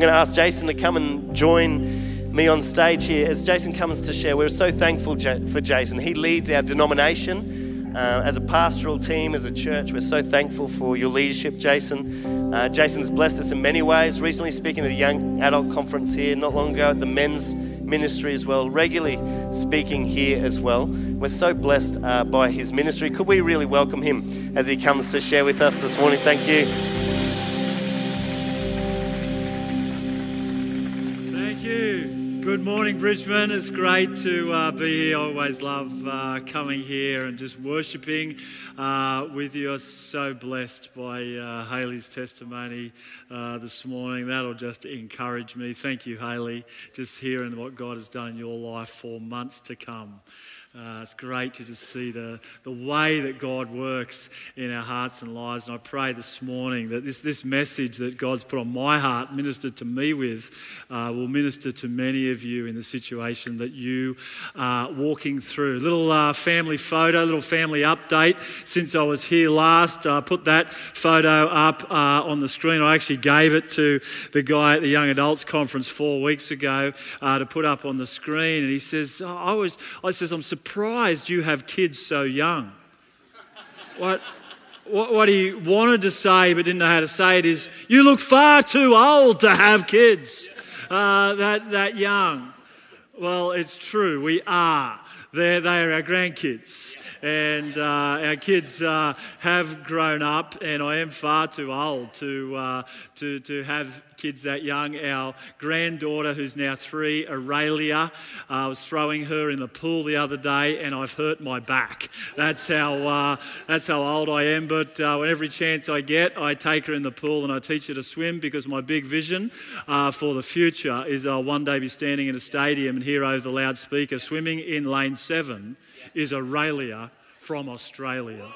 going to ask Jason to come and join me on stage here. As Jason comes to share, we're so thankful for Jason. He leads our denomination. Uh, as a pastoral team, as a church, we're so thankful for your leadership, Jason. Uh, Jason's blessed us in many ways. Recently, speaking at a young adult conference here, not long ago at the men's ministry as well, regularly speaking here as well. We're so blessed uh, by his ministry. Could we really welcome him as he comes to share with us this morning? Thank you. Good morning, Bridgeman. It's great to uh, be here. I always love uh, coming here and just worshipping uh, with you. I'm so blessed by uh, Haley's testimony uh, this morning. That'll just encourage me. Thank you, Haley. Just hearing what God has done in your life for months to come. Uh, it's great to just see the, the way that God works in our hearts and lives. And I pray this morning that this, this message that God's put on my heart, ministered to me with, uh, will minister to many of you in the situation that you are walking through. Little uh, family photo, little family update since I was here last. I put that photo up uh, on the screen. I actually gave it to the guy at the Young Adults Conference four weeks ago uh, to put up on the screen. And he says, oh, I was, I says, I'm surprised surprised you have kids so young. What, what, what he wanted to say but didn't know how to say it is, you look far too old to have kids uh, that, that young. Well, it's true, we are. They're, they are our grandkids. And uh, our kids uh, have grown up, and I am far too old to, uh, to, to have kids that young. Our granddaughter, who's now three, Aurelia, uh, I was throwing her in the pool the other day and I've hurt my back. That's how, uh, that's how old I am. But uh, every chance I get, I take her in the pool and I teach her to swim because my big vision uh, for the future is I'll one day be standing in a stadium and hear over the loudspeaker swimming in lane seven is Aurelia from Australia.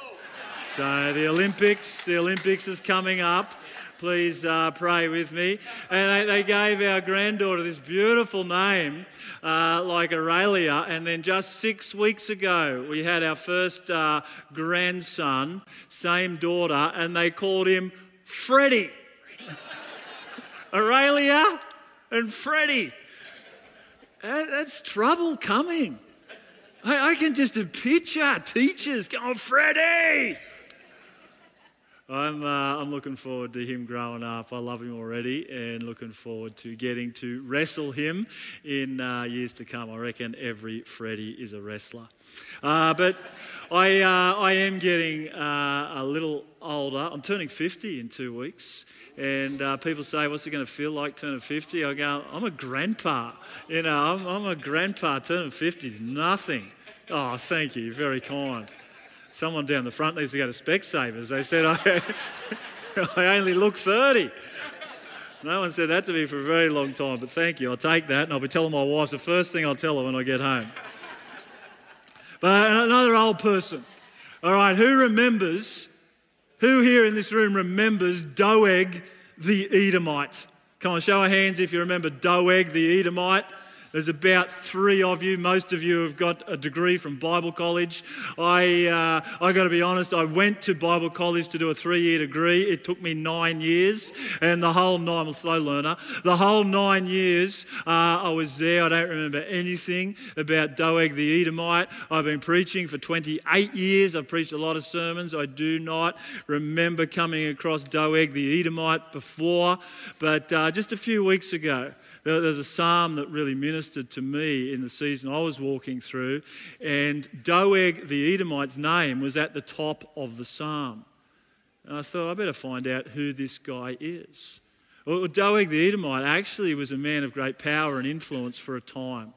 So the Olympics, the Olympics is coming up please uh, pray with me. And they, they, gave our granddaughter this beautiful name, uh, like Aurelia. And then just six weeks ago, we had our first uh, grandson, same daughter, and they called him Freddie. Aurelia and Freddie. That's trouble coming. I, I can just picture teachers going, Freddie. I'm, uh, I'm looking forward to him growing up. I love him already and looking forward to getting to wrestle him in uh, years to come. I reckon every Freddie is a wrestler. Uh, but I, uh, I am getting uh, a little older. I'm turning 50 in two weeks. And uh, people say, What's it going to feel like turning 50? I go, I'm a grandpa. You know, I'm, I'm a grandpa. Turning 50 is nothing. Oh, thank you. Very kind. Someone down the front needs to go to Specsavers. They said, I, I only look 30. No one said that to me for a very long time, but thank you. I'll take that and I'll be telling my wife the first thing I'll tell her when I get home. But another old person. All right, who remembers, who here in this room remembers Doeg the Edomite? Come on, show of hands if you remember Doeg the Edomite. There's about three of you. Most of you have got a degree from Bible college. I, uh, I got to be honest, I went to Bible college to do a three year degree. It took me nine years, and the whole nine, I'm a slow learner, the whole nine years uh, I was there. I don't remember anything about Doeg the Edomite. I've been preaching for 28 years. I've preached a lot of sermons. I do not remember coming across Doeg the Edomite before, but uh, just a few weeks ago, there's a psalm that really ministered to me in the season I was walking through, and Doeg the Edomite's name was at the top of the psalm. And I thought, I better find out who this guy is. Well, Doeg the Edomite actually was a man of great power and influence for a time.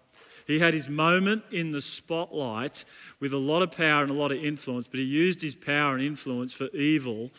He had his moment in the spotlight with a lot of power and a lot of influence, but he used his power and influence for evil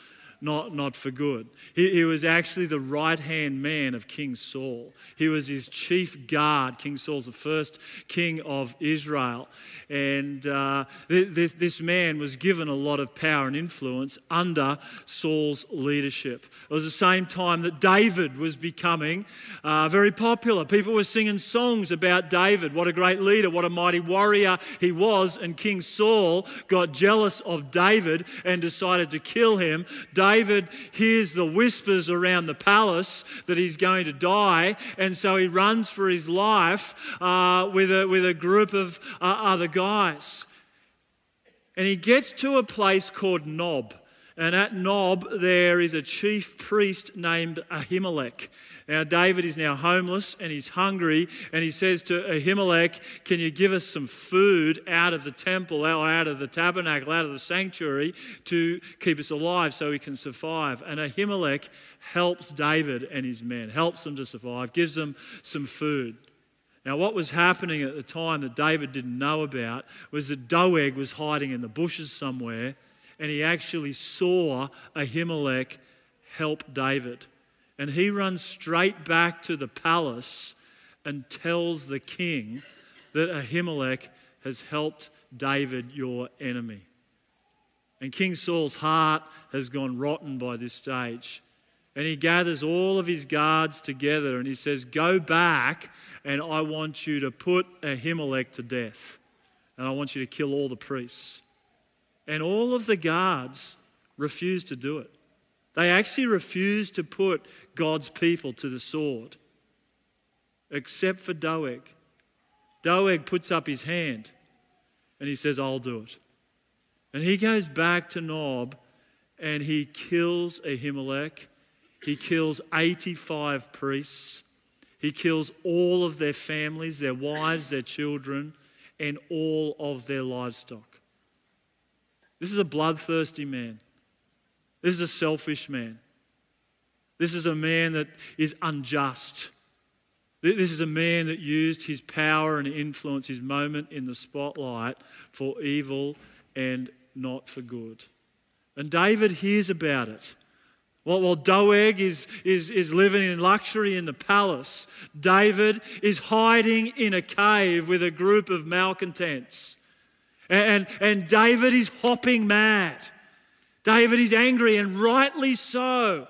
not, not for good. He, he was actually the right hand man of King Saul. He was his chief guard. King Saul's the first king of Israel. And uh, th- th- this man was given a lot of power and influence under Saul's leadership. It was the same time that David was becoming uh, very popular. People were singing songs about David. What a great leader, what a mighty warrior he was. And King Saul got jealous of David and decided to kill him. David David hears the whispers around the palace that he's going to die, and so he runs for his life uh, with, a, with a group of uh, other guys. And he gets to a place called Nob. And at Nob, there is a chief priest named Ahimelech. Now, David is now homeless and he's hungry, and he says to Ahimelech, Can you give us some food out of the temple, out of the tabernacle, out of the sanctuary to keep us alive so we can survive? And Ahimelech helps David and his men, helps them to survive, gives them some food. Now, what was happening at the time that David didn't know about was that Doeg was hiding in the bushes somewhere, and he actually saw Ahimelech help David. And he runs straight back to the palace and tells the king that Ahimelech has helped David, your enemy. And King Saul's heart has gone rotten by this stage. And he gathers all of his guards together and he says, Go back and I want you to put Ahimelech to death. And I want you to kill all the priests. And all of the guards refuse to do it. They actually refuse to put God's people to the sword, except for Doeg. Doeg puts up his hand and he says, I'll do it. And he goes back to Nob and he kills Ahimelech. He kills 85 priests. He kills all of their families, their wives, their children, and all of their livestock. This is a bloodthirsty man. This is a selfish man. This is a man that is unjust. This is a man that used his power and influence, his moment in the spotlight for evil and not for good. And David hears about it. While, while Doeg is, is, is living in luxury in the palace, David is hiding in a cave with a group of malcontents. And, and David is hopping mad. David is angry, and rightly so.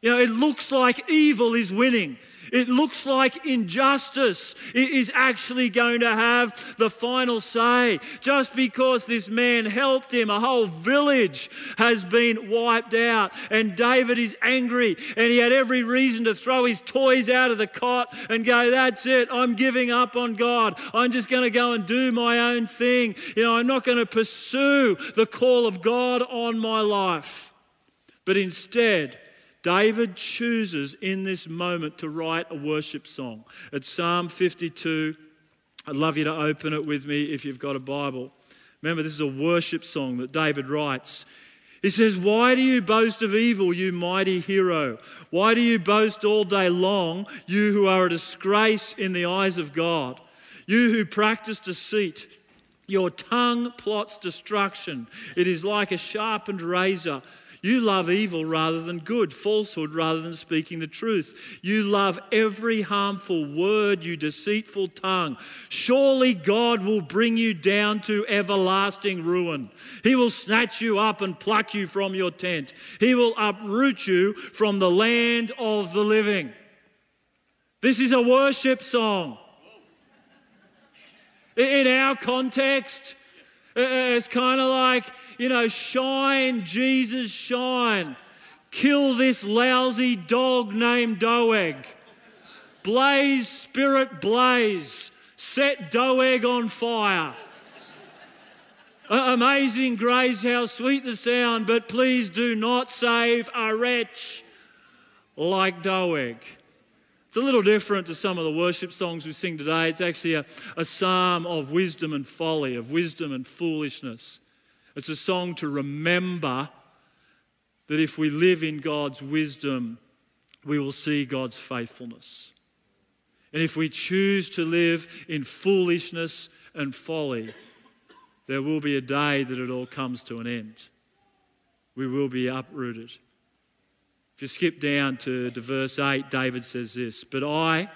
You know, it looks like evil is winning. It looks like injustice is actually going to have the final say. Just because this man helped him, a whole village has been wiped out. And David is angry, and he had every reason to throw his toys out of the cot and go, That's it, I'm giving up on God. I'm just going to go and do my own thing. You know, I'm not going to pursue the call of God on my life. But instead, David chooses in this moment to write a worship song. It's Psalm 52. I'd love you to open it with me if you've got a Bible. Remember, this is a worship song that David writes. He says, Why do you boast of evil, you mighty hero? Why do you boast all day long, you who are a disgrace in the eyes of God? You who practice deceit, your tongue plots destruction. It is like a sharpened razor. You love evil rather than good, falsehood rather than speaking the truth. You love every harmful word, you deceitful tongue. Surely God will bring you down to everlasting ruin. He will snatch you up and pluck you from your tent. He will uproot you from the land of the living. This is a worship song. In our context, it's kind of like, you know, shine, Jesus, shine. Kill this lousy dog named Doeg. Blaze, spirit, blaze. Set Doeg on fire. Uh, amazing grace, how sweet the sound, but please do not save a wretch like Doeg. It's a little different to some of the worship songs we sing today. It's actually a, a psalm of wisdom and folly, of wisdom and foolishness. It's a song to remember that if we live in God's wisdom, we will see God's faithfulness. And if we choose to live in foolishness and folly, there will be a day that it all comes to an end. We will be uprooted. If you skip down to, to verse 8, David says this But I,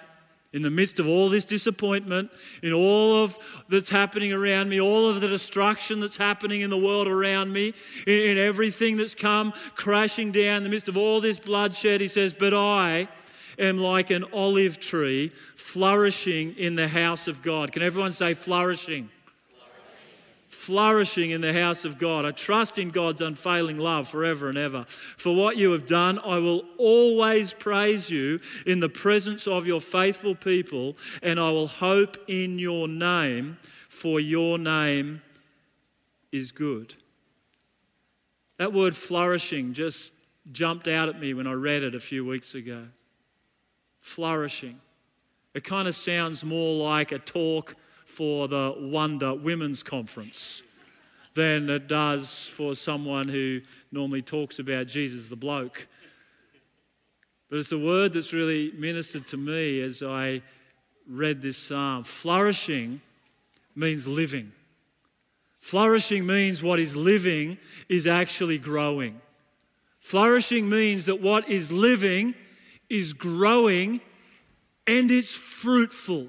in the midst of all this disappointment, in all of that's happening around me, all of the destruction that's happening in the world around me, in, in everything that's come crashing down, in the midst of all this bloodshed, he says, But I am like an olive tree flourishing in the house of God. Can everyone say flourishing? Flourishing. in the house of God. I trust in God's unfailing love forever and ever. For what you have done, I will always praise you in the presence of your faithful people, and I will hope in your name, for your name is good. That word flourishing just jumped out at me when I read it a few weeks ago. Flourishing. It kind of sounds more like a talk for the Wonder Women's Conference than it does for someone who normally talks about Jesus the bloke. But it's a word that's really ministered to me as I read this psalm. Flourishing means living. Flourishing means what is living is actually growing. Flourishing means that what is living is growing and it's fruitful.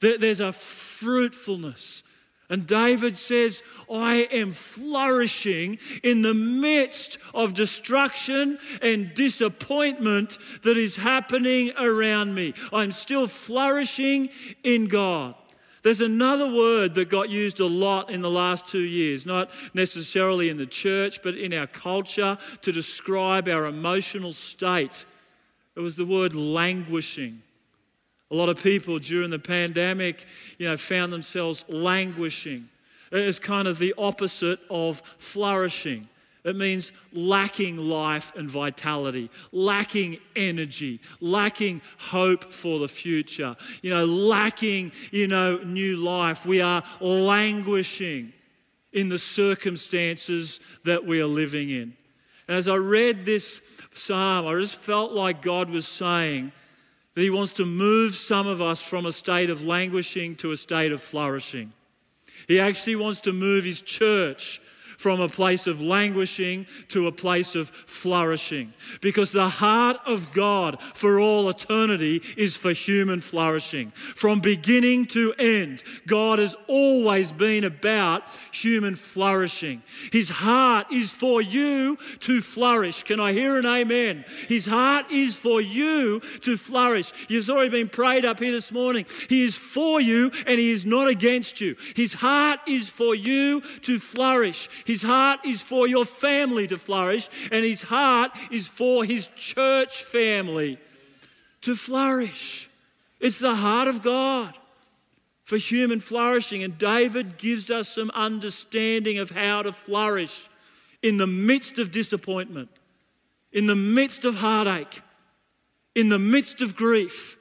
There's a fruitfulness. And David says, I am flourishing in the midst of destruction and disappointment that is happening around me. I'm still flourishing in God. There's another word that got used a lot in the last two years, not necessarily in the church, but in our culture to describe our emotional state. It was the word languishing. A lot of people during the pandemic, you know, found themselves languishing. It's kind of the opposite of flourishing. It means lacking life and vitality, lacking energy, lacking hope for the future, you know, lacking, you know, new life. We are languishing in the circumstances that we are living in. As I read this psalm, I just felt like God was saying that He wants to move some of us from a state of languishing to a state of flourishing. He actually wants to move His church from a place of languishing to a place of flourishing. Because the heart of God for all eternity is for human flourishing. From beginning to end, God has always been about human flourishing. His heart is for you to flourish. Can I hear an amen? His heart is for you to flourish. You've already been prayed up here this morning. He is for you and He is not against you. His heart is for you to flourish. His heart is for your family to flourish, and His heart is for His church family to flourish. It's the heart of God for human flourishing. And David gives us some understanding of how to flourish in the midst of disappointment, in the midst of heartache, in the midst of grief,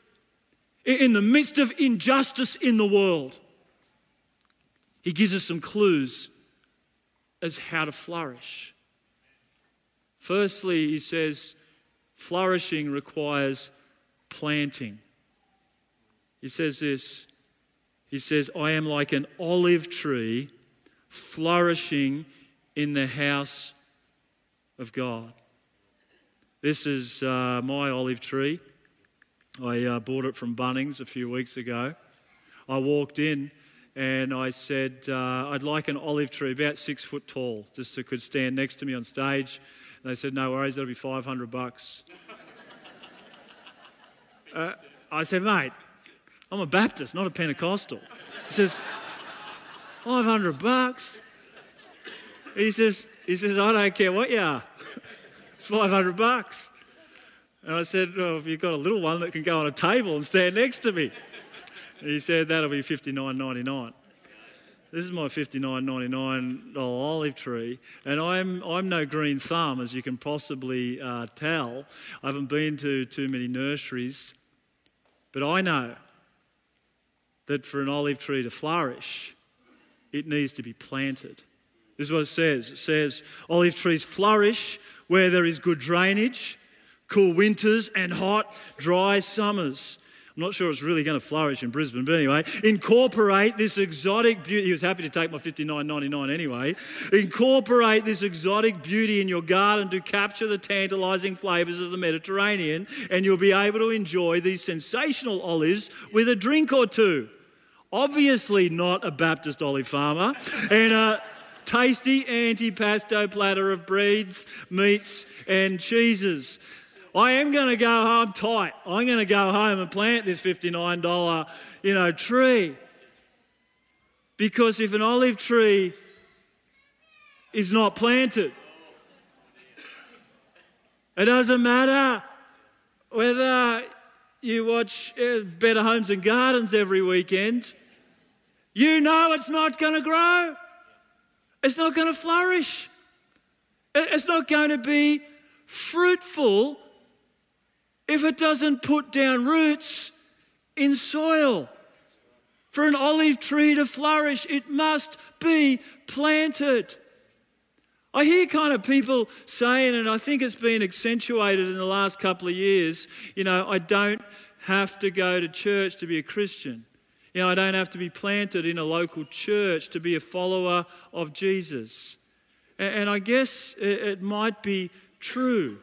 in the midst of injustice in the world. He gives us some clues as how to flourish. Firstly, he says, flourishing requires planting. He says this He says, I am like an olive tree flourishing in the house of God. This is uh, my olive tree. I uh, bought it from Bunnings a few weeks ago. I walked in and I said, uh, I'd like an olive tree about six foot tall, just so it could stand next to me on stage. And they said, No worries, that'll be 500 bucks. Uh, I said, Mate, I'm a Baptist, not a Pentecostal. He says, 500 bucks? He says, he says, I don't care what you are. It's 500 bucks. And I said, Well, if you've got a little one that can go on a table and stand next to me. He said that'll be $59.99. This is my $59.99 olive tree, and I'm, I'm no green thumb, as you can possibly uh, tell. I haven't been to too many nurseries, but I know that for an olive tree to flourish, it needs to be planted. This is what it says it says, olive trees flourish where there is good drainage, cool winters, and hot, dry summers. I'm not sure it's really going to flourish in Brisbane, but anyway, incorporate this exotic beauty. He was happy to take my $59.99 anyway. Incorporate this exotic beauty in your garden to capture the tantalizing flavours of the Mediterranean, and you'll be able to enjoy these sensational olives with a drink or two. Obviously, not a Baptist olive farmer, and a tasty antipasto platter of breads, meats, and cheeses. I am going to go home tight. I'm going to go home and plant this $59, you know, tree. Because if an olive tree is not planted. It doesn't matter whether you watch uh, Better Homes and Gardens every weekend, you know it's not going to grow. It's not going to flourish. It's not going to be fruitful if it doesn't put down roots in soil. For an olive tree to flourish, it must be planted. I hear kind of people saying, and I think it's been accentuated in the last couple of years, you know, I don't have to go to church to be a Christian. You know, I don't have to be planted in a local church to be a follower of Jesus. And I guess it might be true.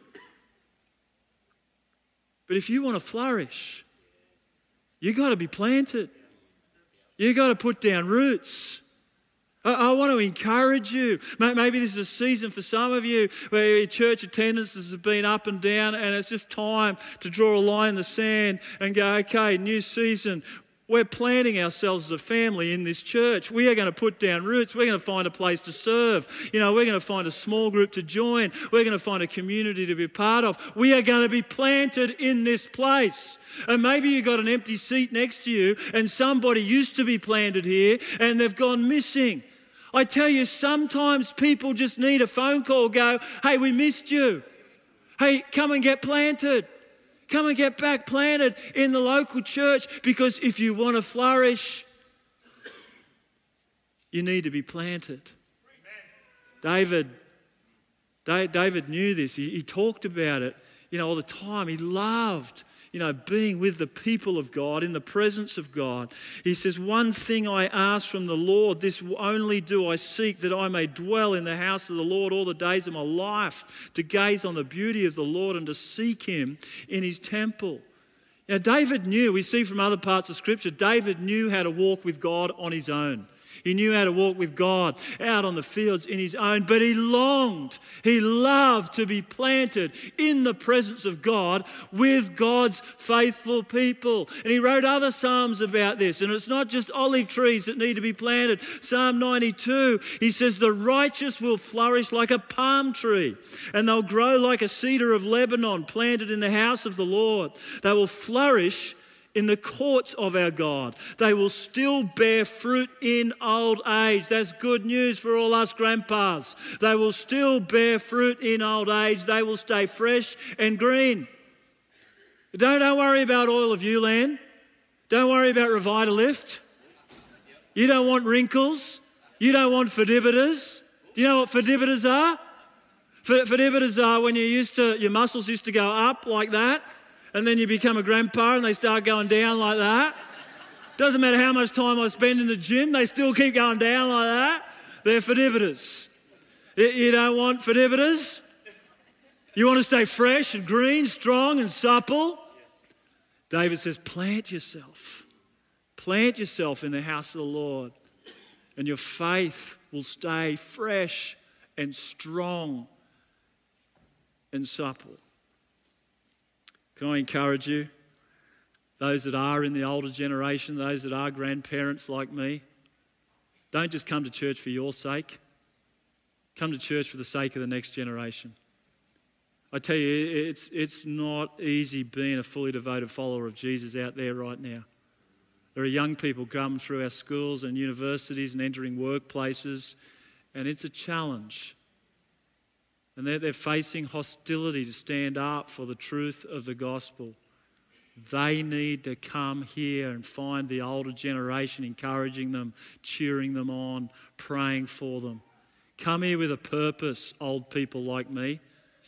But if you want to flourish, you've got to be planted. You've got to put down roots. I, want to encourage you. Maybe this is a season for some of you where your church attendances have been up and down, and it's just time to draw a line in the sand and go, okay, new season. We're planting ourselves as a family in this church. We are going to put down roots. We're going to find a place to serve. You know, we're going to find a small group to join. We're going to find a community to be part of. We are going to be planted in this place. And maybe you've got an empty seat next to you, and somebody used to be planted here and they've gone missing. I tell you, sometimes people just need a phone call, go, hey, we missed you. Hey, come and get planted. Come and get back planted in the local church because if you want to flourish, you need to be planted. David, David knew this. He, talked about it, you know, all the time. He loved you know, being with the people of God, in the presence of God. He says, One thing I ask from the Lord, this only do I seek, that I may dwell in the house of the Lord all the days of my life, to gaze on the beauty of the Lord and to seek him in his temple. Now, David knew, we see from other parts of Scripture, David knew how to walk with God on his own. He knew how to walk with God out on the fields in his own, but he longed, he loved to be planted in the presence of God with God's faithful people. And he wrote other Psalms about this. And it's not just olive trees that need to be planted. Psalm 92, he says, The righteous will flourish like a palm tree, and they'll grow like a cedar of Lebanon planted in the house of the Lord. They will flourish in the courts of our God. They will still bear fruit in old age. That's good news for all us grandpas. They will still bear fruit in old age. They will stay fresh and green. Don't, don't worry about oil of Ulan. Don't worry about Revitalift. You don't want wrinkles. You don't want fedibitas. Do you know what fedibitas are? Fedibitas are when you used to, your muscles used to go up like that and then you become a grandpa and they start going down like that. Doesn't matter how much time I spend in the gym, they still keep going down like that. They're fedibitas. You don't want fedibitas? You want to stay fresh and green, strong and supple? David says, plant yourself. Plant yourself in the house of the Lord, and your faith will stay fresh and strong and supple. Can I encourage you? Those that are in the older generation, those that are grandparents like me, don't just come to church for your sake. Come to church for the sake of the next generation. I tell you, it's, it's not easy being a fully devoted follower of Jesus out there right now. There are young people coming through our schools and universities and entering workplaces, and it's a challenge. And they're, they're facing hostility to stand up for the truth of the gospel. They need to come here and find the older generation, encouraging them, cheering them on, praying for them. Come here with a purpose, old people like me.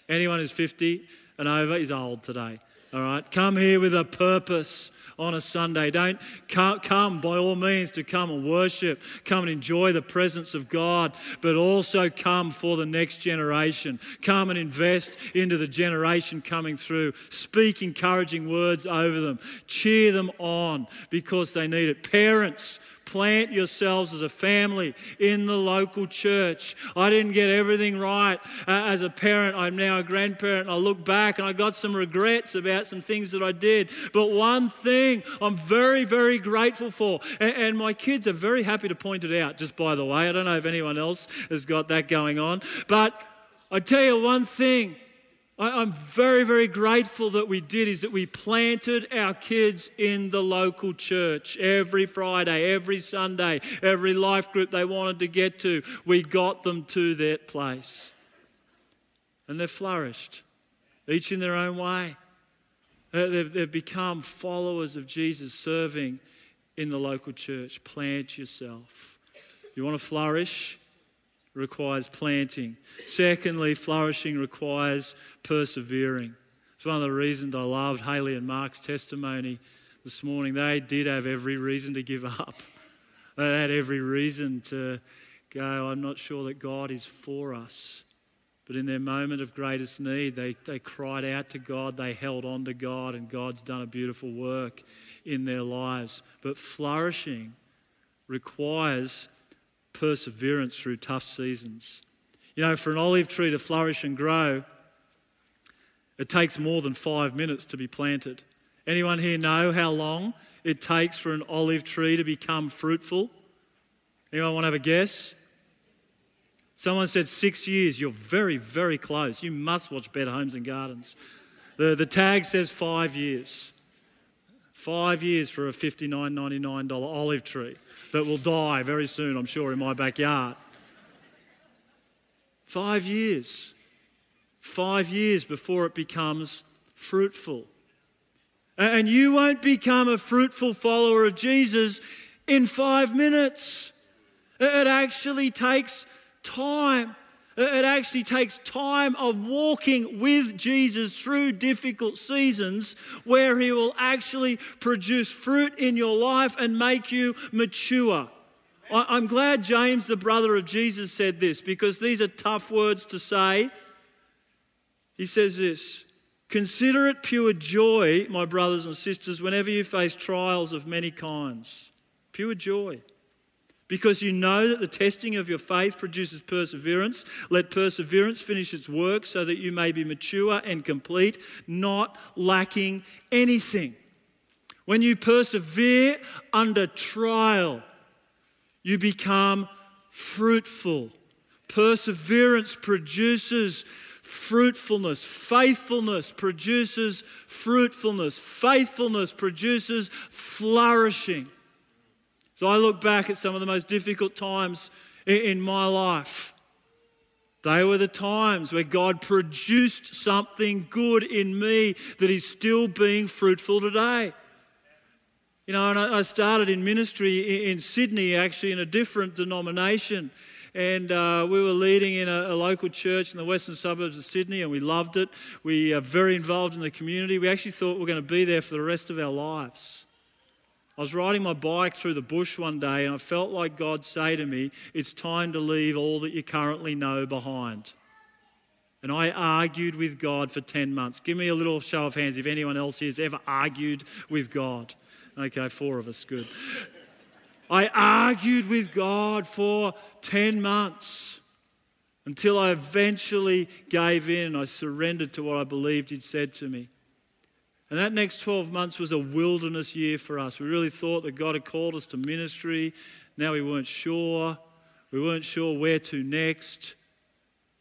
Anyone who's 50 and over is old today. All right? Come here with a purpose on a Sunday. Don't come by all means to come and worship, come and enjoy the presence of God, but also come for the next generation. Come and invest into the generation coming through. Speak encouraging words over them. Cheer them on because they need it. Parents, Plant yourselves as a family in the local church. I didn't get everything right uh, as a parent. I'm now a grandparent. I look back and I got some regrets about some things that I did. But one thing I'm very, very grateful for, and, and my kids are very happy to point it out, just by the way. I don't know if anyone else has got that going on. But I tell you one thing I'm very, very grateful that we did is that we planted our kids in the local church every Friday, every Sunday, every life group they wanted to get to. We got them to that place. And they've flourished, each in their own way. Uh, they've, they've become followers of Jesus, serving in the local church. Plant yourself. You want to flourish? Requires planting. Secondly, flourishing requires persevering. It's one of the reasons I loved Haley and Mark's testimony this morning. They did have every reason to give up. They had every reason to go, I'm not sure that God is for us. But in their moment of greatest need, they, they cried out to God, they held on to God, and God's done a beautiful work in their lives. But flourishing requires perseverance through tough seasons. You know, for an olive tree to flourish and grow, it takes more than five minutes to be planted. Anyone here know how long it takes for an olive tree to become fruitful? Anyone want to have a guess? Someone said six years. You're very, very close. You must watch Better Homes and Gardens. The, the tag says five years. Five years for a $59.99 olive tree that will die very soon, I'm sure, in my backyard. Five years. Five years before it becomes fruitful. And you won't become a fruitful follower of Jesus in five minutes. It actually takes time. It actually takes time of walking with Jesus through difficult seasons where He will actually produce fruit in your life and make you mature. I'm glad James, the brother of Jesus, said this because these are tough words to say. He says this Consider it pure joy, my brothers and sisters, whenever you face trials of many kinds. Pure joy because you know that the testing of your faith produces perseverance. Let perseverance finish its work so that you may be mature and complete, not lacking anything. When you persevere under trial, you become fruitful. Perseverance produces fruitfulness. Faithfulness produces fruitfulness. Faithfulness produces flourishing. So I look back at some of the most difficult times in my life. They were the times where God produced something good in me that is still being fruitful today. You know, and I started in ministry in Sydney, actually, in a different denomination. And uh, we were leading in a, a, local church in the western suburbs of Sydney, and we loved it. We are very involved in the community. We actually thought we were going to be there for the rest of our lives. I was riding my bike through the bush one day and I felt like God say to me, It's time to leave all that you currently know behind. And I argued with God for 10 months. Give me a little show of hands if anyone else has ever argued with God. Okay, four of us, good. I argued with God for 10 months until I eventually gave in. I surrendered to what I believed He'd said to me. And that next 12 months was a wilderness year for us. We really thought that God had called us to ministry. Now we weren't sure. We weren't sure where to next.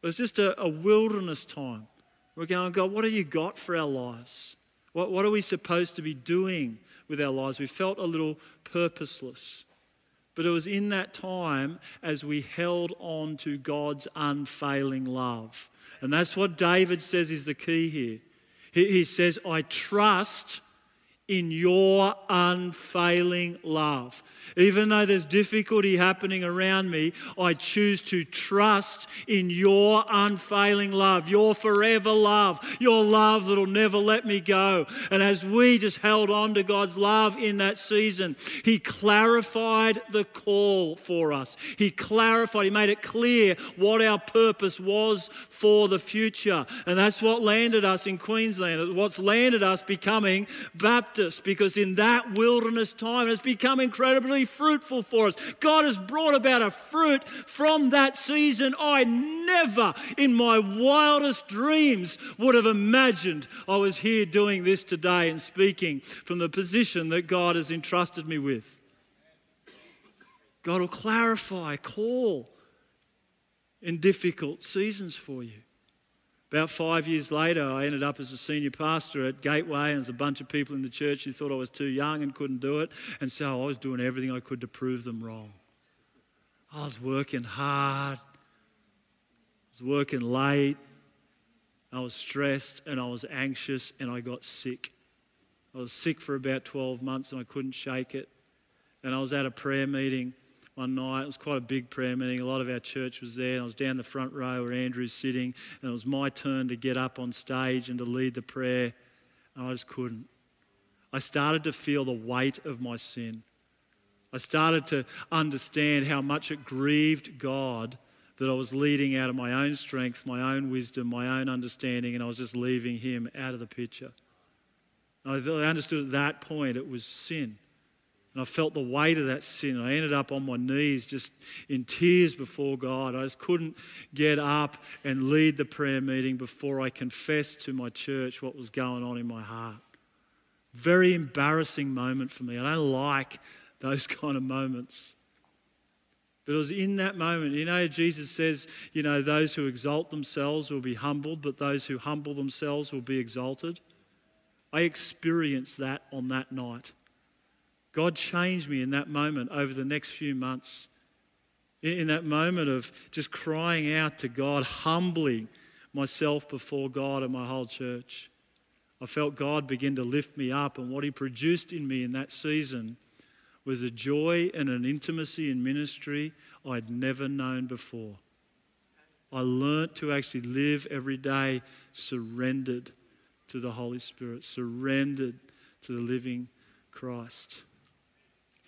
It was just a, a wilderness time. We're going, God, what have you got for our lives? What, what are we supposed to be doing with our lives? We felt a little purposeless. But it was in that time as we held on to God's unfailing love. And that's what David says is the key here. He says, I trust in your unfailing love. Even though there's difficulty happening around me, I choose to trust in your unfailing love, your forever love, your love that'll never let me go. And as we just held on to God's love in that season, He clarified the call for us. He clarified, He made it clear what our purpose was for the future. And that's what landed us in Queensland. What's landed us becoming baptized practice because in that wilderness time it's become incredibly fruitful for us. God has brought about a fruit from that season I never in my wildest dreams would have imagined I was here doing this today and speaking from the position that God has entrusted me with. God will clarify, call in difficult seasons for you. About five years later, I ended up as a senior pastor at Gateway, and there's a bunch of people in the church who thought I was too young and couldn't do it. And so I was doing everything I could to prove them wrong. I was working hard, I was working late, I was stressed, and I was anxious, and I got sick. I was sick for about 12 months, and I couldn't shake it. And I was at a prayer meeting one night. It was quite a big prayer meeting. A lot of our church was there. I was down the front row where Andrew's sitting, and it was my turn to get up on stage and to lead the prayer. And I just couldn't. I started to feel the weight of my sin. I started to understand how much it grieved God that I was leading out of my own strength, my own wisdom, my own understanding, and I was just leaving Him out of the picture. I understood at that point it was sin. And I felt the weight of that sin. I ended up on my knees just in tears before God. I just couldn't get up and lead the prayer meeting before I confessed to my church what was going on in my heart. Very embarrassing moment for me. I don't like those kind of moments. But it was in that moment, you know, Jesus says, you know, those who exalt themselves will be humbled, but those who humble themselves will be exalted. I experienced that on that night. God changed me in that moment over the next few months. In that moment of just crying out to God, humbling myself before God and my whole church. I felt God begin to lift me up, and what He produced in me in that season was a joy and an intimacy in ministry I'd never known before. I learnt to actually live every day surrendered to the Holy Spirit, surrendered to the living Christ.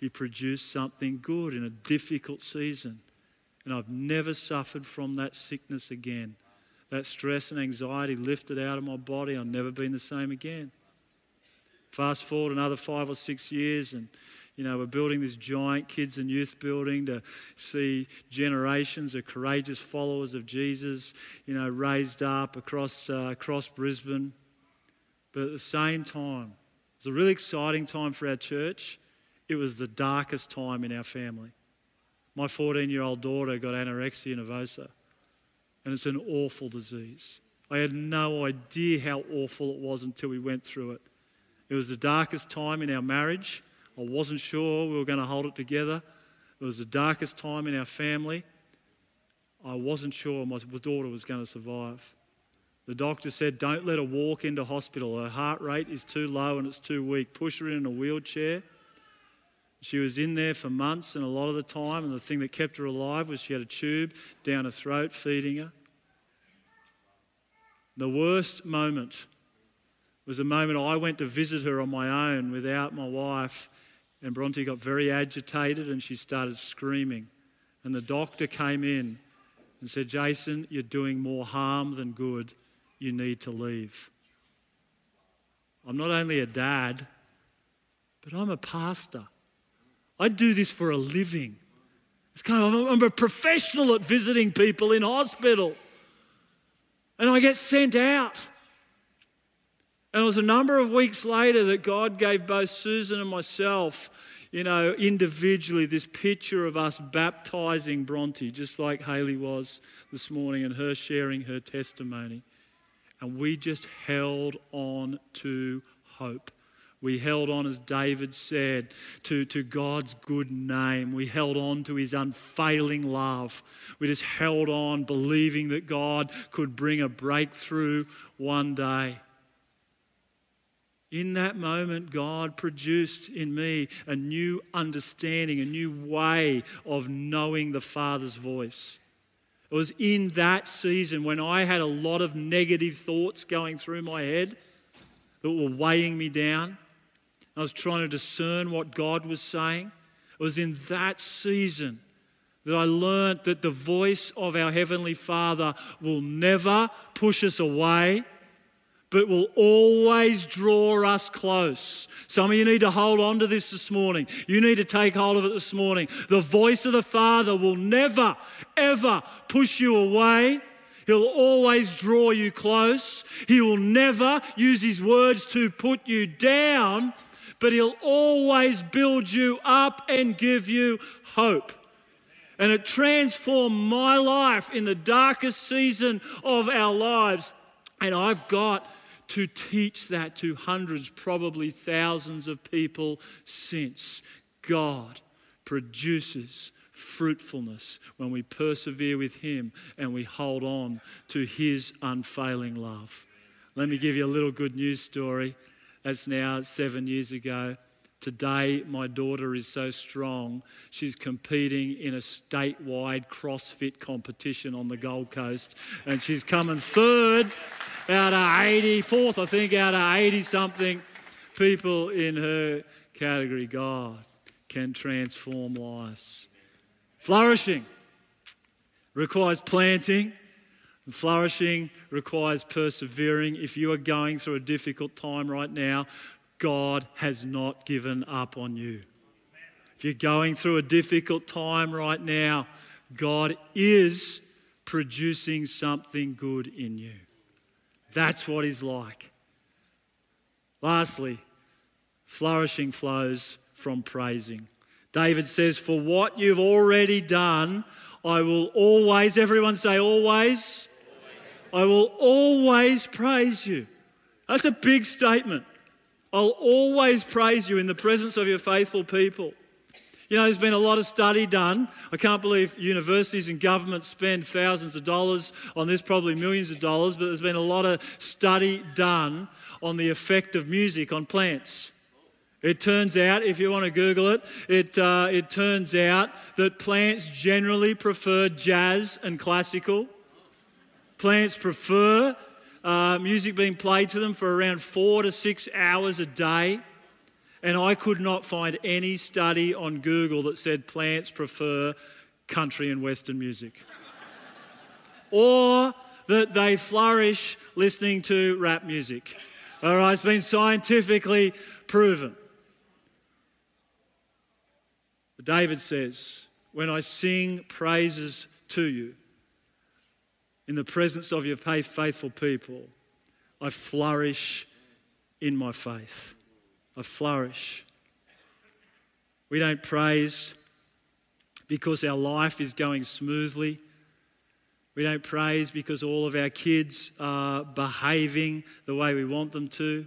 He produced something good in a difficult season. And I've never suffered from that sickness again. That stress and anxiety lifted out of my body. I've never been the same again. Fast forward another five or six years, and you know, we're building this giant kids and youth building to see generations of courageous followers of Jesus, you know, raised up across, uh, across Brisbane. But at the same time, it's a really exciting time for our church it was the darkest time in our family. My 14 year old daughter got anorexia nervosa, and it's an awful disease. I had no idea how awful it was until we went through it. It was the darkest time in our marriage. I wasn't sure we were going to hold it together. It was the darkest time in our family. I wasn't sure my daughter was going to survive. The doctor said, Don't let her walk into hospital. Her heart rate is too low and it's too weak. Push her in a wheelchair she was in there for months and a lot of the time, and the thing that kept her alive was she had a tube down her throat feeding her. The worst moment was the moment I went to visit her on my own without my wife, and Bronte got very agitated and she started screaming. And the doctor came in and said, Jason, you're doing more harm than good. You need to leave. I'm not only a dad, but I'm a pastor. I do this for a living. It's kind of, I'm a professional at visiting people in hospital. And I get sent out. And it was a number of weeks later that God gave both Susan and myself, you know, individually this picture of us baptizing Bronte, just like Haley was this morning and her sharing her testimony. And we just held on to hope. We held on, as David said, to, to God's good name. We held on to his unfailing love. We just held on, believing that God could bring a breakthrough one day. In that moment, God produced in me a new understanding, a new way of knowing the Father's voice. It was in that season when I had a lot of negative thoughts going through my head that were weighing me down. I was trying to discern what God was saying. It was in that season that I learned that the voice of our Heavenly Father will never push us away, but will always draw us close. Some of you need to hold on to this this morning. You need to take hold of it this morning. The voice of the Father will never, ever push you away. He'll always draw you close. He will never use his words to put you down, but he'll always build you up and give you hope. And it transformed my life in the darkest season of our lives. And I've got to teach that to hundreds, probably thousands of people since. God produces fruitfulness when we persevere with Him and we hold on to His unfailing love. Let me give you a little good news story. That's now seven years ago. Today, my daughter is so strong, she's competing in a statewide CrossFit competition on the Gold Coast, and she's coming third out of 84th, I think, out of 80 something people in her category. God can transform lives. Flourishing requires planting, and flourishing requires persevering. If you are going through a difficult time right now, God has not given up on you. If you're going through a difficult time right now, God is producing something good in you. That's what he's like. Lastly, flourishing flows from praising. David says, For what you've already done, I will always, everyone say always, always. I will always praise you. That's a big statement. I'll always praise you in the presence of your faithful people. You know, there's been a lot of study done. I can't believe universities and governments spend thousands of dollars on this, probably millions of dollars, but there's been a lot of study done on the effect of music on plants. It turns out, if you want to Google it, it, uh, it turns out that plants generally prefer jazz and classical. Plants prefer uh, music being played to them for around four to six hours a day. And I could not find any study on Google that said plants prefer country and Western music. or that they flourish listening to rap music. All right, it's been scientifically proven. But David says, When I sing praises to you in the presence of your faithful people, I flourish in my faith. I flourish. We don't praise because our life is going smoothly. We don't praise because all of our kids are behaving the way we want them to.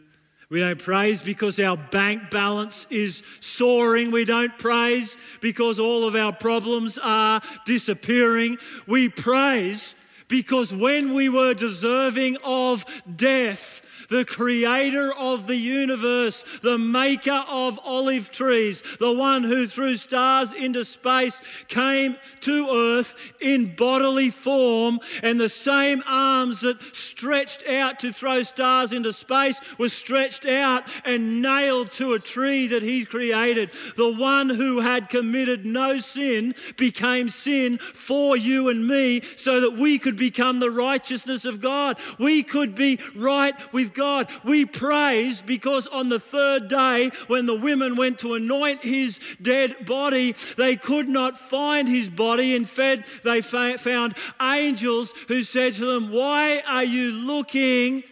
We don't praise because our bank balance is soaring. We don't praise because all of our problems are disappearing. We praise because when we were deserving of death, the creator of the universe, the maker of olive trees, the one who threw stars into space, came to earth in bodily form, and the same arms that stretched out to throw stars into space were stretched out and nailed to a tree that he created. The one who had committed no sin became sin for you and me so that we could become the righteousness of God. We could be right with God God. We praise because on the third day, when the women went to anoint his dead body, they could not find his body. Instead, they found angels who said to them, Why are you looking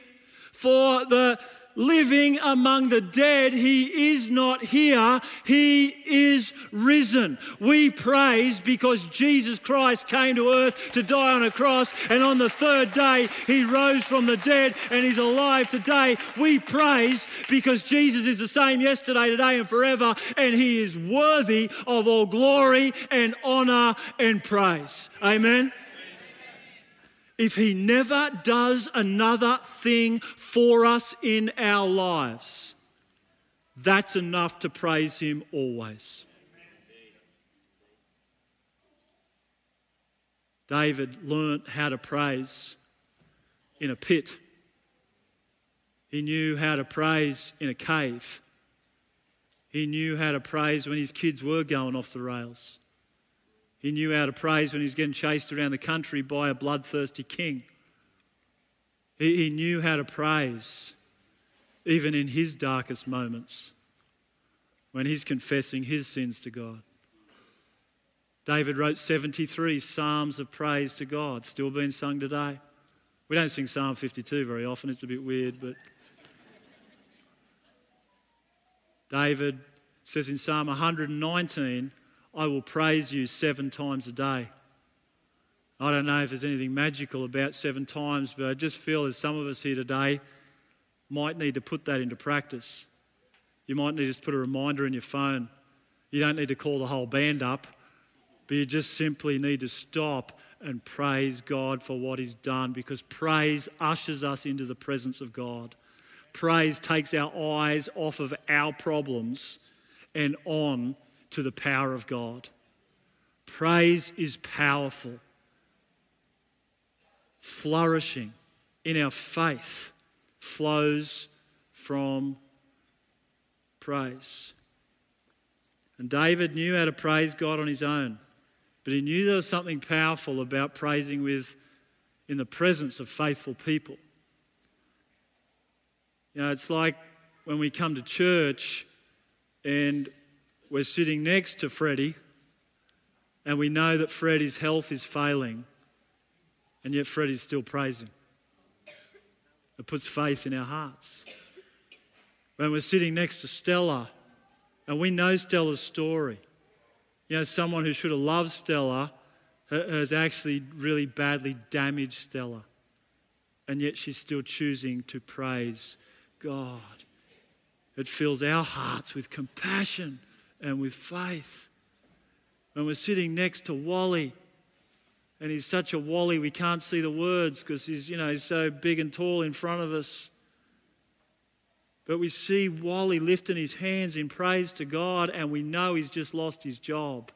for the living among the dead. He is not here, He is risen. We praise because Jesus Christ came to earth to die on a cross, and on the third day, He rose from the dead and He's alive today. We praise because Jesus is the same yesterday, today, and forever, and He is worthy of all glory and honor and praise. Amen if He never does another thing for us in our lives, that's enough to praise Him always. David learnt how to praise in a pit. He knew how to praise in a cave. He knew how to praise when his kids were going off the rails. He knew how to praise when he was getting chased around the country by a bloodthirsty king. He, he knew how to praise, even in his darkest moments, when he's confessing his sins to God. David wrote 73 psalms of praise to God, still being sung today. We don't sing Psalm 52 very often, it's a bit weird, but David says in Psalm 119, I will praise you seven times a day. I don't know if there's anything magical about seven times, but I just feel as some of us here today might need to put that into practice. You might need to just put a reminder in your phone. You don't need to call the whole band up, but you just simply need to stop and praise God for what He's done because praise ushers us into the presence of God. Praise takes our eyes off of our problems and on to the power of God. Praise is powerful. Flourishing in our faith flows from praise. And David knew how to praise God on his own, but he knew there was something powerful about praising with in the presence of faithful people. You know, it's like when we come to church and we're sitting next to Freddie and we know that Freddie's health is failing, and yet Freddie's still praising. It puts faith in our hearts. When we're sitting next to Stella and we know Stella's story, you know, someone who should have loved Stella has actually really badly damaged Stella, and yet she's still choosing to praise God. It fills our hearts with compassion and with faith. When we're sitting next to Wally, and he's such a Wally, we can't see the words because he's, you know, he's so big and tall in front of us. But we see Wally lifting his hands in praise to God, and we know he's just lost his job.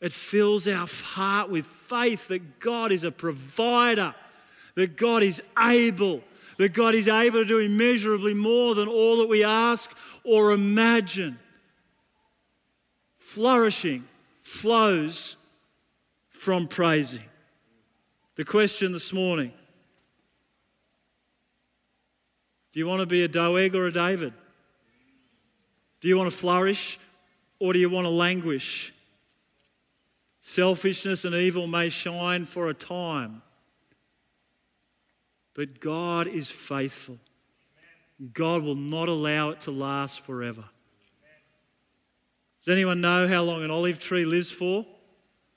It fills our heart with faith that God is a provider, that God is able, that God is able to do immeasurably more than all that we ask or imagine. Flourishing flows from praising. The question this morning do you want to be a Doeg or a David? Do you want to flourish or do you want to languish? Selfishness and evil may shine for a time, but God is faithful. God will not allow it to last forever. Does anyone know how long an olive tree lives for?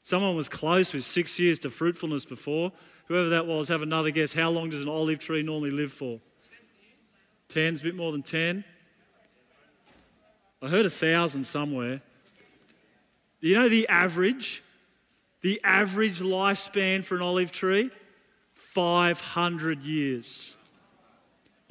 Someone was close with six years to fruitfulness before. Whoever that was, have another guess. How long does an olive tree normally live for? Ten's a bit more than ten. I heard a thousand somewhere. You know the average? The average lifespan for an olive tree? 500 years.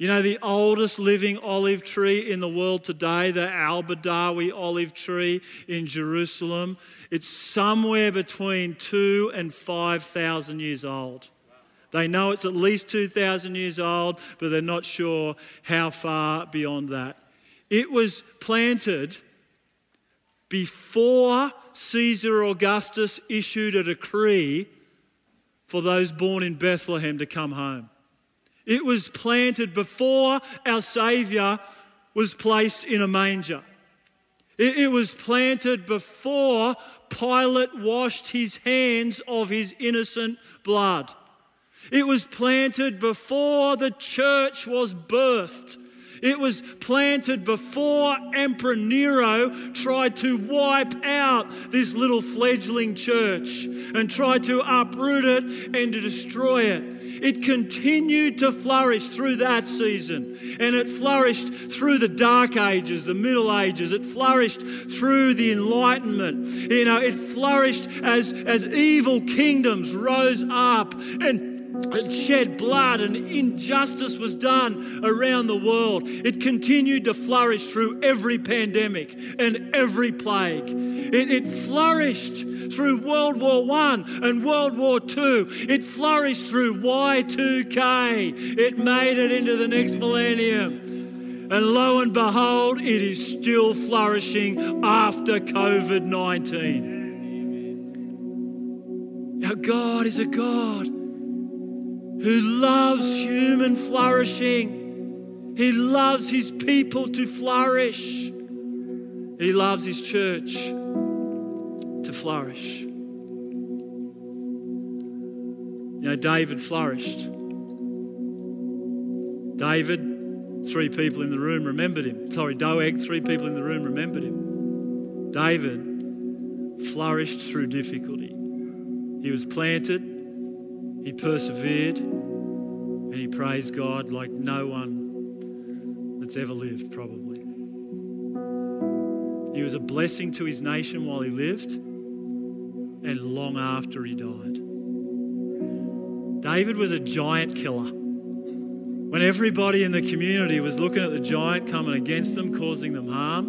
You know, the oldest living olive tree in the world today, the Al Badawi olive tree in Jerusalem, it's somewhere between two and 5,000 years old. They know it's at least 2,000 years old, but they're not sure how far beyond that. It was planted before Caesar Augustus issued a decree for those born in Bethlehem to come home. It was planted before our Saviour was placed in a manger. It, it, was planted before Pilate washed his hands of his innocent blood. It was planted before the church was birthed. It was planted before Emperor Nero tried to wipe out this little fledgling church and tried to uproot it and to destroy it. It continued to flourish through that season and it flourished through the dark ages, the middle ages. It flourished through the enlightenment. You know, it flourished as, as evil kingdoms rose up and and shed blood and injustice was done around the world. It continued to flourish through every pandemic and every plague. It, it flourished through World War I and World War II. It flourished through Y2K. It made it into the next millennium. And lo and behold, it is still flourishing after COVID 19. Our God is a God who loves human flourishing. He loves his people to flourish. He loves his church flourish. You know, David flourished. David, three people in the room remembered him. Sorry, Doeg, three people in the room remembered him. David flourished through difficulty. He was planted, he persevered, and he praised God like no one that's ever lived, probably. He was a blessing to his nation while he lived and long after he died. David was a giant killer. When everybody in the community was looking at the giant coming against them, causing them harm,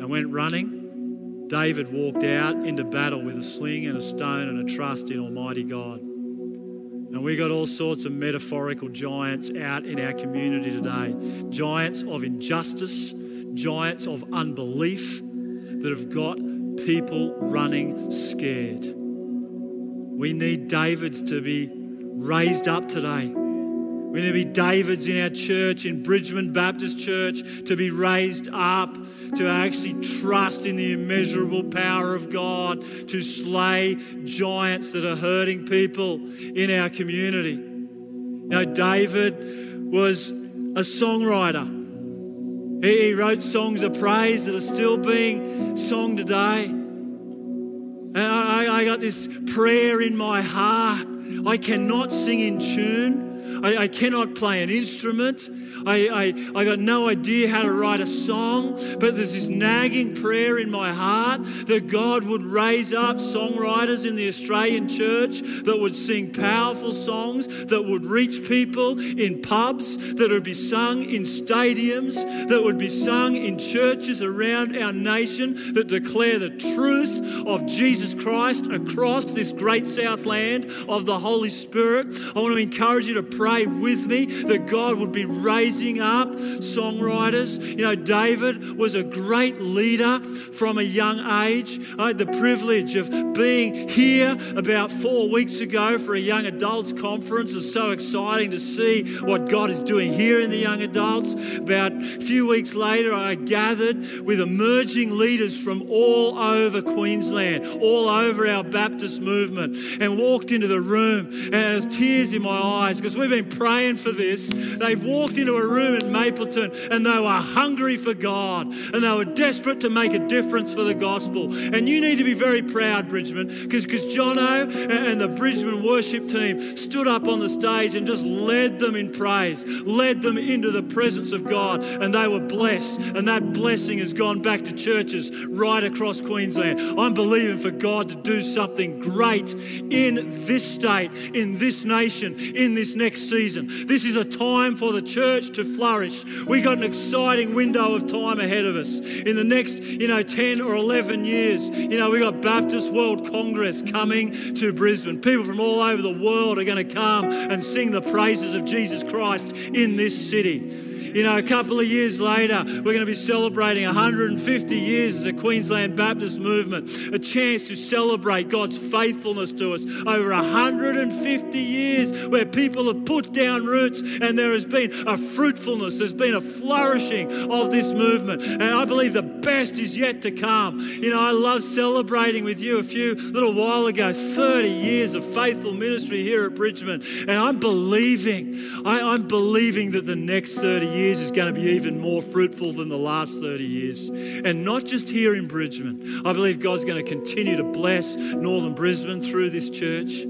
and went running, David walked out into battle with a sling and a stone and a trust in Almighty God. And we got all sorts of metaphorical giants out in our community today giants of injustice, giants of unbelief that have got people running scared. We need Davids to be raised up today. We need to be Davids in our church, in Bridgeman Baptist Church, to be raised up, to actually trust in the immeasurable power of God, to slay giants that are hurting people in our community. Know, David was a songwriter. He wrote songs of praise that are still being sung today. And I, I got this prayer in my heart. I cannot sing in tune. I, I cannot play an instrument. I, I, I got no idea how to write a song, but there's this nagging prayer in my heart that God would raise up songwriters in the Australian church that would sing powerful songs, that would reach people in pubs, that would be sung in stadiums, that would be sung in churches around our nation that declare the truth of Jesus Christ across this great south land of the Holy Spirit. I want to encourage you to pray with me that God would be raising raising up songwriters. You know, David was a great leader from a young age. I had the privilege of being here about four weeks ago for a young adults conference. It's so exciting to see what God is doing here in the young adults. About a few weeks later, I gathered with emerging leaders from all over Queensland, all over our Baptist movement, and walked into the room and there's tears in my eyes because we've been praying for this. They walked into a room in Mapleton and they were hungry for God and they were desperate to make a difference for the gospel. And you need to be very proud, Bridgeman, because Jono and the Bridgeman worship team stood up on the stage and just led them in praise, led them into the presence of God, and they were blessed. And that blessing has gone back to churches right across Queensland. I'm believing for God to do something great in this state, in this nation, in this next season. This is a time for the church to flourish. We got an exciting window of time ahead of us. In the next, you know, 10 or 11 years, you know, we got Baptist World Congress coming to Brisbane. People from all over the world are going to come and sing the praises of Jesus Christ in this city. You know, a couple of years later, we're going to be celebrating 150 years as a Queensland Baptist movement, a chance to celebrate God's faithfulness to us over 150 years where people have put down roots and there has been a fruitfulness, there's been a flourishing of this movement. And I believe the best is yet to come. You know, I love celebrating with you a few little while ago 30 years of faithful ministry here at Bridgeman. And I'm believing, I, I'm believing that the next 30 years years is going to be even more fruitful than the last 30 years. And not just here in Bridgeman. I believe God's going to continue to bless Northern Brisbane through this church.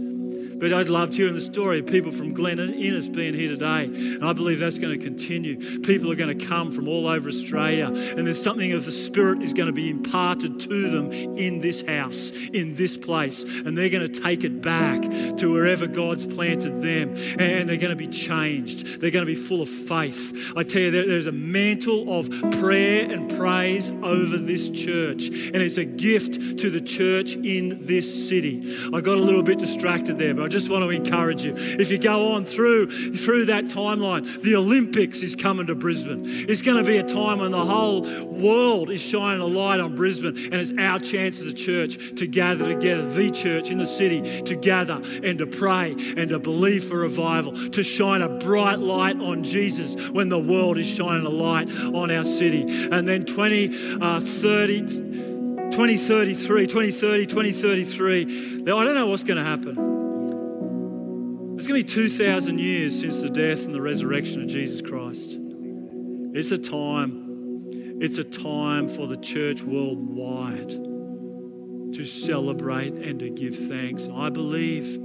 But I'd loved hearing the story of people from Glen Innes being here today. And I believe that's going to continue. People are going to come from all over Australia. And there's something of the Spirit is going to be imparted to them in this house, in this place. And they're going to take it back to wherever God's planted them. And they're going to be changed. They're going to be full of faith. I tell you, there's a mantle of prayer and praise over this church. And it's a gift to the church in this city. I got a little bit distracted there, but just want to encourage you. If you go on through, through that timeline, the Olympics is coming to Brisbane. It's going to be a time when the whole world is shining a light on Brisbane, and it's our chance as a church to gather together, the church in the city, to gather and to pray and to believe for revival, to shine a bright light on Jesus when the world is shining a light on our city. And then 20, uh, 30, 2033, 2030, 2033, I don't know what's going to happen. It's going to be 2,000 years since the death and the resurrection of Jesus Christ. It's a time, it's a time for the church worldwide to celebrate and to give thanks. I believe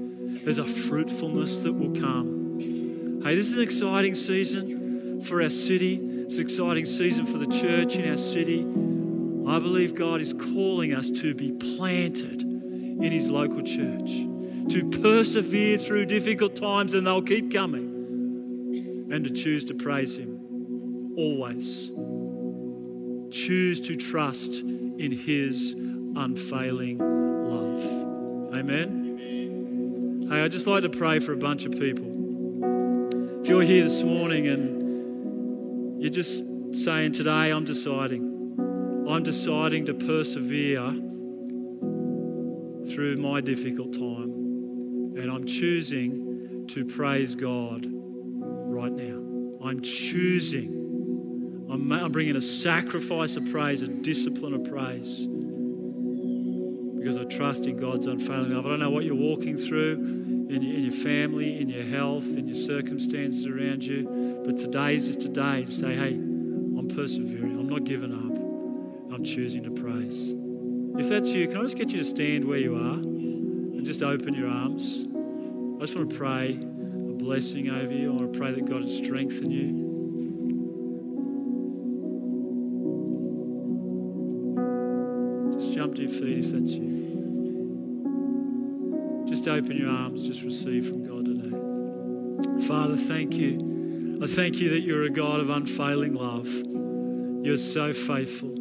there's a fruitfulness that will come. Hey, this is an exciting season for our city. It's an exciting season for the church in our city. I believe God is calling us to be planted in His local church to persevere through difficult times, and they'll keep coming, and to choose to praise Him always. Choose to trust in His unfailing love. Amen. Hey, I'd just like to pray for a bunch of people. If you're here this morning and you're just saying, Today I'm deciding, I'm deciding to persevere through my difficult time. And I'm choosing to praise God right now. I'm choosing. I'm, I'm bringing a sacrifice of praise, a discipline of praise. Because I trust in God's unfailing love. I don't know what you're walking through in your, in your family, in your health, in your circumstances around you. But today is just a day to say, hey, I'm persevering. I'm not giving up. I'm choosing to praise. If that's you, can I just get you to stand where you are? Just open your arms. I just want to pray a blessing over you. I want to pray that God would strengthen you. Just jump to your feet if that's you. Just open your arms, just receive from God today. Father, thank you. I thank you that you're a God of unfailing love. You're so faithful.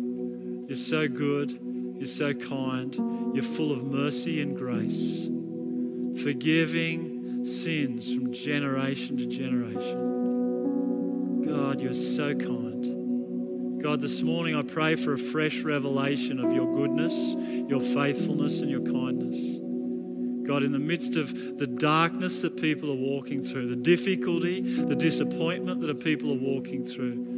You're so good. You're so kind. You're full of mercy and grace, forgiving sins from generation to generation. God, you're so kind. God, this morning I pray for a fresh revelation of your goodness, your faithfulness, and your kindness. God, in the midst of the darkness that people are walking through, the difficulty, the disappointment that people are walking through,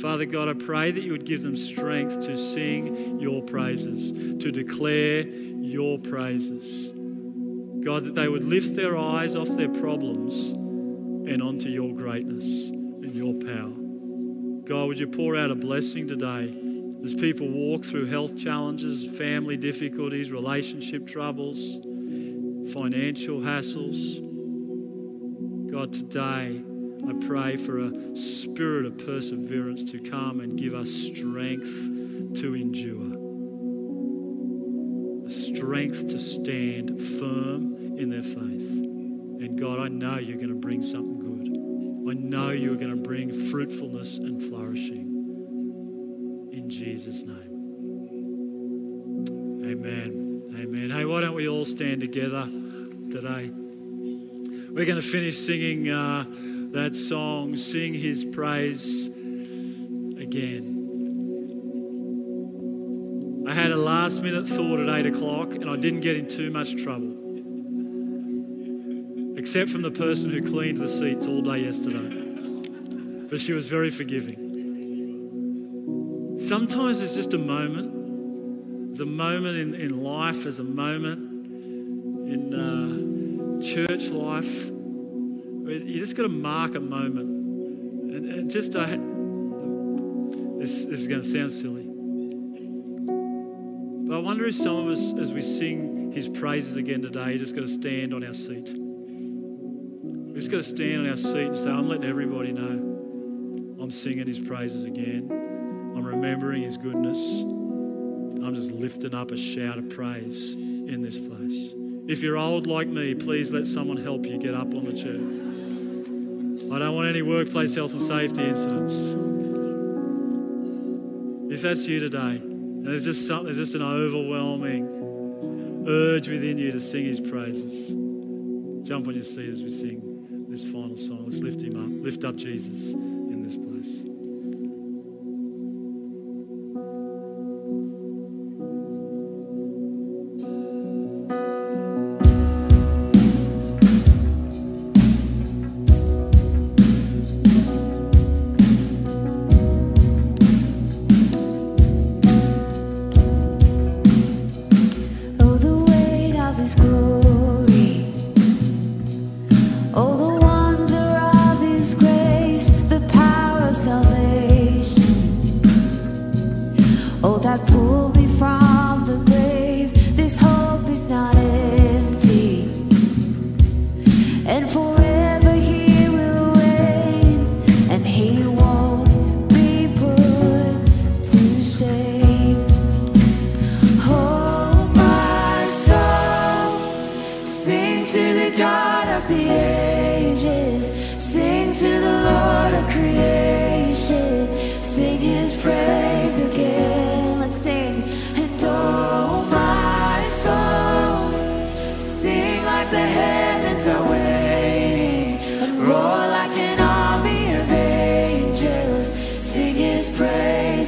Father God, I pray that you would give them strength to sing your praises, to declare your praises. God, that they would lift their eyes off their problems and onto your greatness and your power. God, would you pour out a blessing today as people walk through health challenges, family difficulties, relationship troubles, financial hassles? God, today, I pray for a spirit of perseverance to come and give us strength to endure, a strength to stand firm in their faith. And God, I know you're going to bring something good. I know you're going to bring fruitfulness and flourishing. In Jesus' name. Amen. Amen. Hey, why don't we all stand together today? We're going to finish singing. Uh, that song, Sing His Praise again. I had a last minute thought at 8 o'clock and I didn't get in too much trouble. Except from the person who cleaned the seats all day yesterday. But she was very forgiving. Sometimes it's just a moment. There's a moment in, in life, there's a moment in uh, church life you just got to mark a moment. And, and just, uh, this, this is going to sound silly. But I wonder if some of us, as we sing his praises again today, just got to stand on our seat. We just got to stand on our seat and say, I'm letting everybody know I'm singing his praises again. I'm remembering his goodness. I'm just lifting up a shout of praise in this place. If you're old like me, please let someone help you get up on the chair. I don't want any workplace health and safety incidents. If that's you today, and there's just, something, there's just an overwhelming urge within you to sing his praises, jump on your seat as we sing this final song. Let's lift him up, lift up Jesus in this place.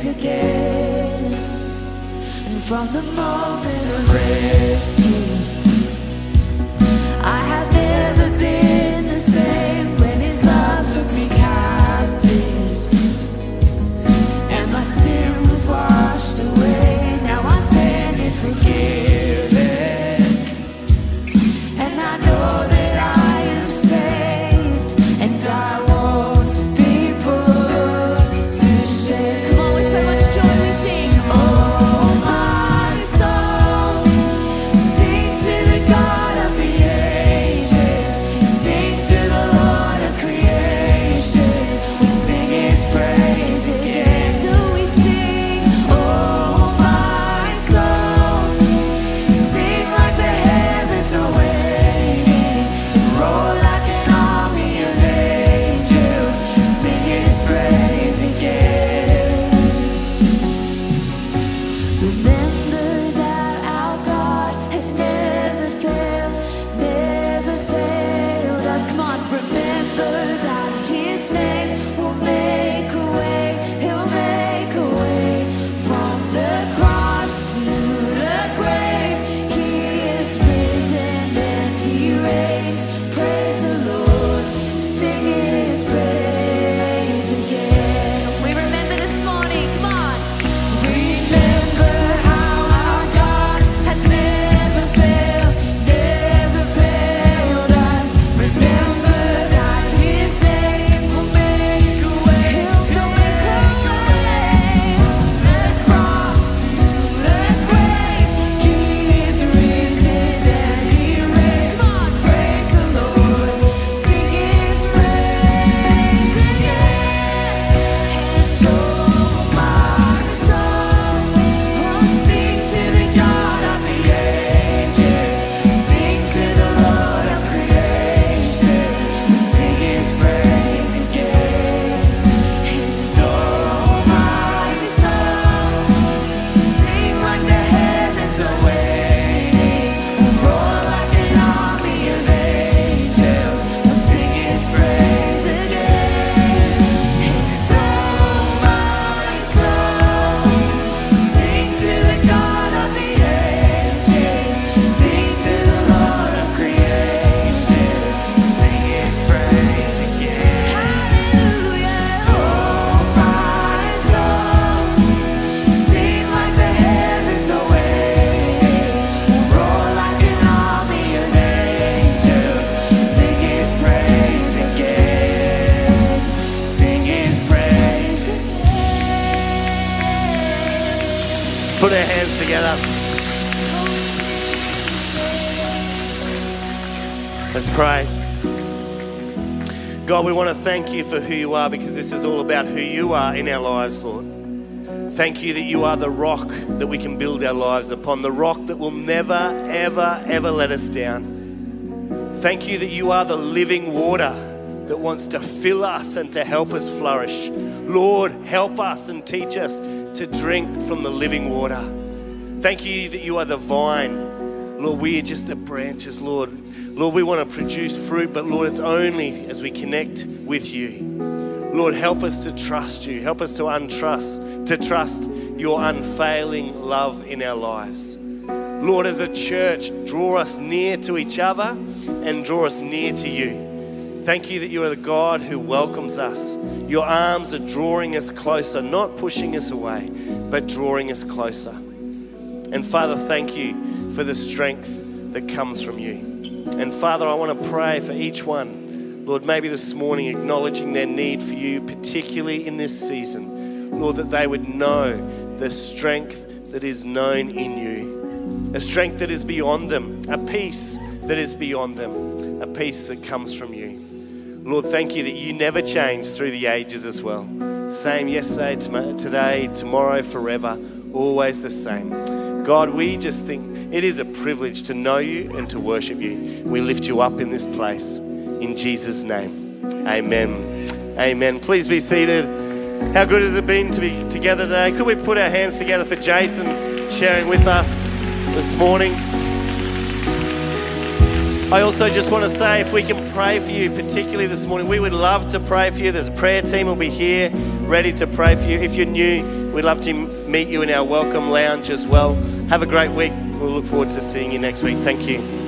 again. And from the moment of rescue. thank you for who you are because this is all about who you are in our lives, Lord. Thank you that you are the rock that we can build our lives upon, the rock that will never, ever, ever let us down. Thank you that you are the living water that wants to fill us and to help us flourish. Lord, help us and teach us to drink from the living water. Thank you that you are the vine. Lord, we are just the branches, Lord. Lord, we want to produce fruit, but Lord, it's only as we connect with you. Lord, help us to trust you. Help us to untrust, to trust your unfailing love in our lives. Lord, as a church, draw us near to each other and draw us near to you. Thank you that you are the God who welcomes us. Your arms are drawing us closer, not pushing us away, but drawing us closer. And Father, thank you for the strength that comes from you. And Father, I want to pray for each one, Lord, maybe this morning acknowledging their need for you, particularly in this season. Lord, that they would know the strength that is known in you, a strength that is beyond them, a peace that is beyond them, a peace that comes from you. Lord, thank you that you never change through the ages as well. Same yesterday, today, tomorrow, forever, always the same. God, we just think it is a privilege to know you and to worship you. We lift you up in this place. In Jesus' name, amen. Amen. Please be seated. How good has it been to be together today? Could we put our hands together for Jason sharing with us this morning? I also just want to say if we can pray for you, particularly this morning, we would love to pray for you. There's a prayer team will be here ready to pray for you. If you're new, we'd love to meet you in our welcome lounge as well. Have a great week. We'll look forward to seeing you next week. Thank you.